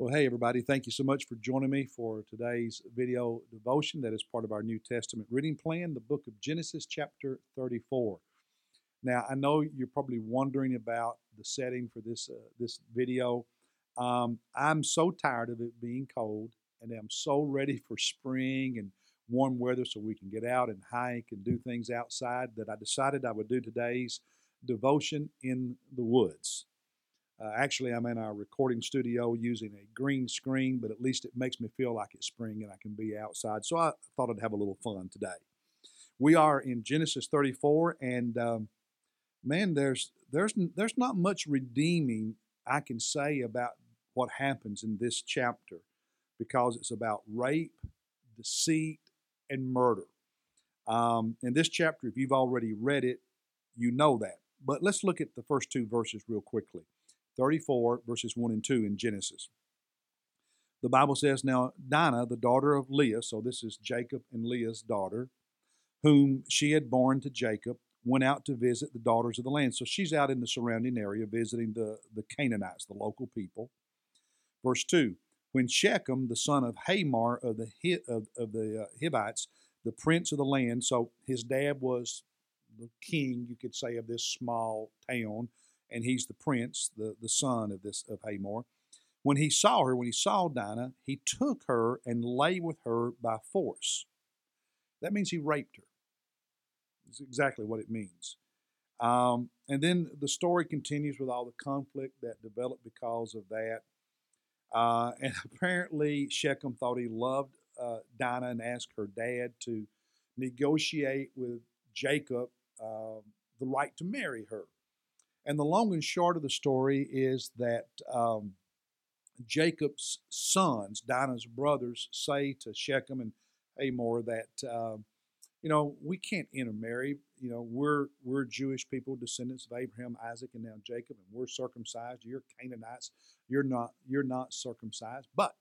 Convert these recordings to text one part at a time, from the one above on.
Well, hey, everybody, thank you so much for joining me for today's video devotion that is part of our New Testament reading plan, the book of Genesis, chapter 34. Now, I know you're probably wondering about the setting for this, uh, this video. Um, I'm so tired of it being cold, and I'm so ready for spring and warm weather so we can get out and hike and do things outside that I decided I would do today's devotion in the woods. Uh, actually, I'm in our recording studio using a green screen, but at least it makes me feel like it's spring and I can be outside. So I thought I'd have a little fun today. We are in Genesis 34, and um, man, there's there's there's not much redeeming I can say about what happens in this chapter because it's about rape, deceit, and murder. Um, in this chapter, if you've already read it, you know that. But let's look at the first two verses real quickly. 34, verses 1 and 2 in Genesis. The Bible says, Now Dinah, the daughter of Leah, so this is Jacob and Leah's daughter, whom she had borne to Jacob, went out to visit the daughters of the land. So she's out in the surrounding area visiting the, the Canaanites, the local people. Verse 2 When Shechem, the son of Hamor of the, of, of the uh, Hivites, the prince of the land, so his dad was the king, you could say, of this small town and he's the prince, the, the son of this of Hamor. When he saw her, when he saw Dinah, he took her and lay with her by force. That means he raped her. That's exactly what it means. Um, and then the story continues with all the conflict that developed because of that. Uh, and apparently, Shechem thought he loved uh, Dinah and asked her dad to negotiate with Jacob uh, the right to marry her. And the long and short of the story is that um, Jacob's sons, Dinah's brothers, say to Shechem and Hamor that, uh, you know, we can't intermarry. You know, we're we're Jewish people, descendants of Abraham, Isaac, and now Jacob, and we're circumcised. You're Canaanites. You're not. You're not circumcised. But,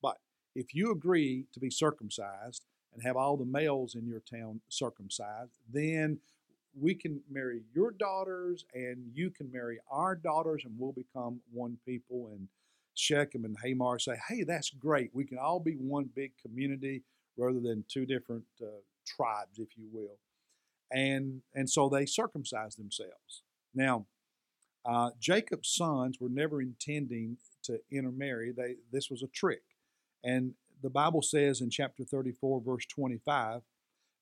but if you agree to be circumcised and have all the males in your town circumcised, then we can marry your daughters and you can marry our daughters and we'll become one people. And Shechem and Hamor say, hey, that's great. We can all be one big community rather than two different uh, tribes, if you will. And, and so they circumcise themselves. Now, uh, Jacob's sons were never intending to intermarry. They, this was a trick. And the Bible says in chapter 34, verse 25,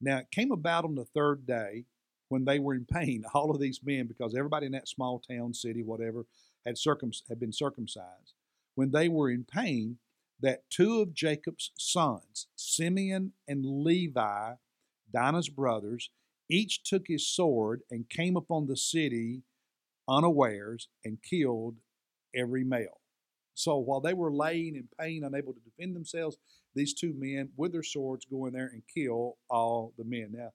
Now it came about on the third day when they were in pain, all of these men, because everybody in that small town, city, whatever, had, circum- had been circumcised, when they were in pain, that two of Jacob's sons, Simeon and Levi, Dinah's brothers, each took his sword and came upon the city unawares and killed every male. So while they were laying in pain, unable to defend themselves, these two men with their swords go in there and kill all the men. Now,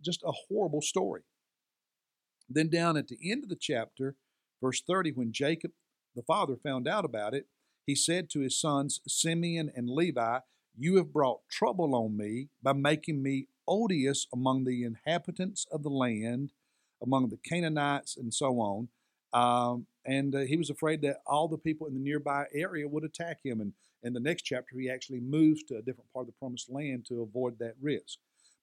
just a horrible story. Then, down at the end of the chapter, verse 30, when Jacob, the father, found out about it, he said to his sons, Simeon and Levi, You have brought trouble on me by making me odious among the inhabitants of the land, among the Canaanites, and so on. Um, and uh, he was afraid that all the people in the nearby area would attack him. And in the next chapter, he actually moves to a different part of the promised land to avoid that risk.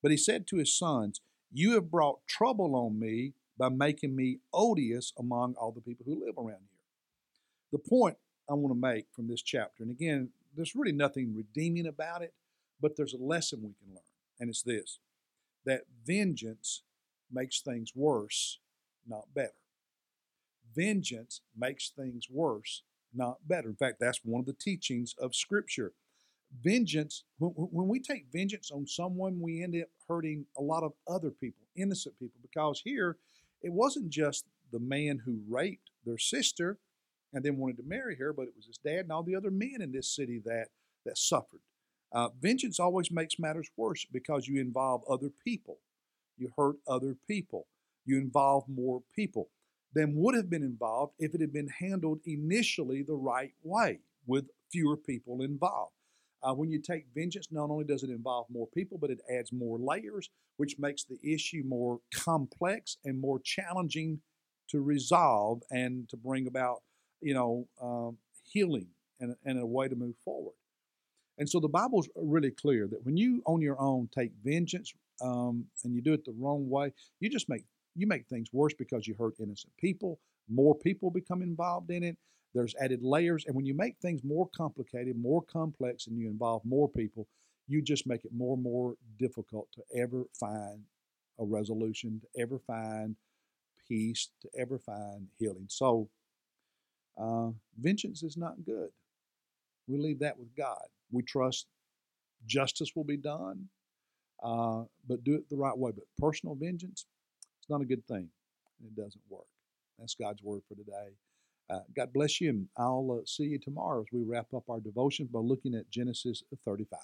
But he said to his sons, You have brought trouble on me by making me odious among all the people who live around here. The point I want to make from this chapter, and again, there's really nothing redeeming about it, but there's a lesson we can learn, and it's this that vengeance makes things worse, not better. Vengeance makes things worse, not better. In fact, that's one of the teachings of Scripture vengeance, when, we take vengeance on someone, we end up hurting a lot of other people, innocent people, because here it wasn't just the man who raped their sister and then wanted to marry her, but it was his dad and all the other men in this city that, that suffered. Uh, vengeance always makes matters worse because you involve other people. You hurt other people. You involve more people than would have been involved if it had been handled initially the right way with fewer people involved. Uh, when you take vengeance, not only does it involve more people, but it adds more layers, which makes the issue more complex and more challenging to resolve and to bring about, you know, um, healing and, and a way to move forward. And so the Bible's really clear that when you on your own take vengeance um, and you do it the wrong way, you just make you make things worse because you hurt innocent people. More people become involved in it. There's added layers, and when you make things more complicated, more complex, and you involve more people, you just make it more and more difficult to ever find a resolution, to ever find peace, to ever find healing. So, uh, vengeance is not good. We leave that with God. We trust justice will be done, uh, but do it the right way. But personal vengeance, it's not a good thing. It doesn't work. That's God's word for today. Uh, God bless you, and I'll uh, see you tomorrow as we wrap up our devotions by looking at Genesis 35.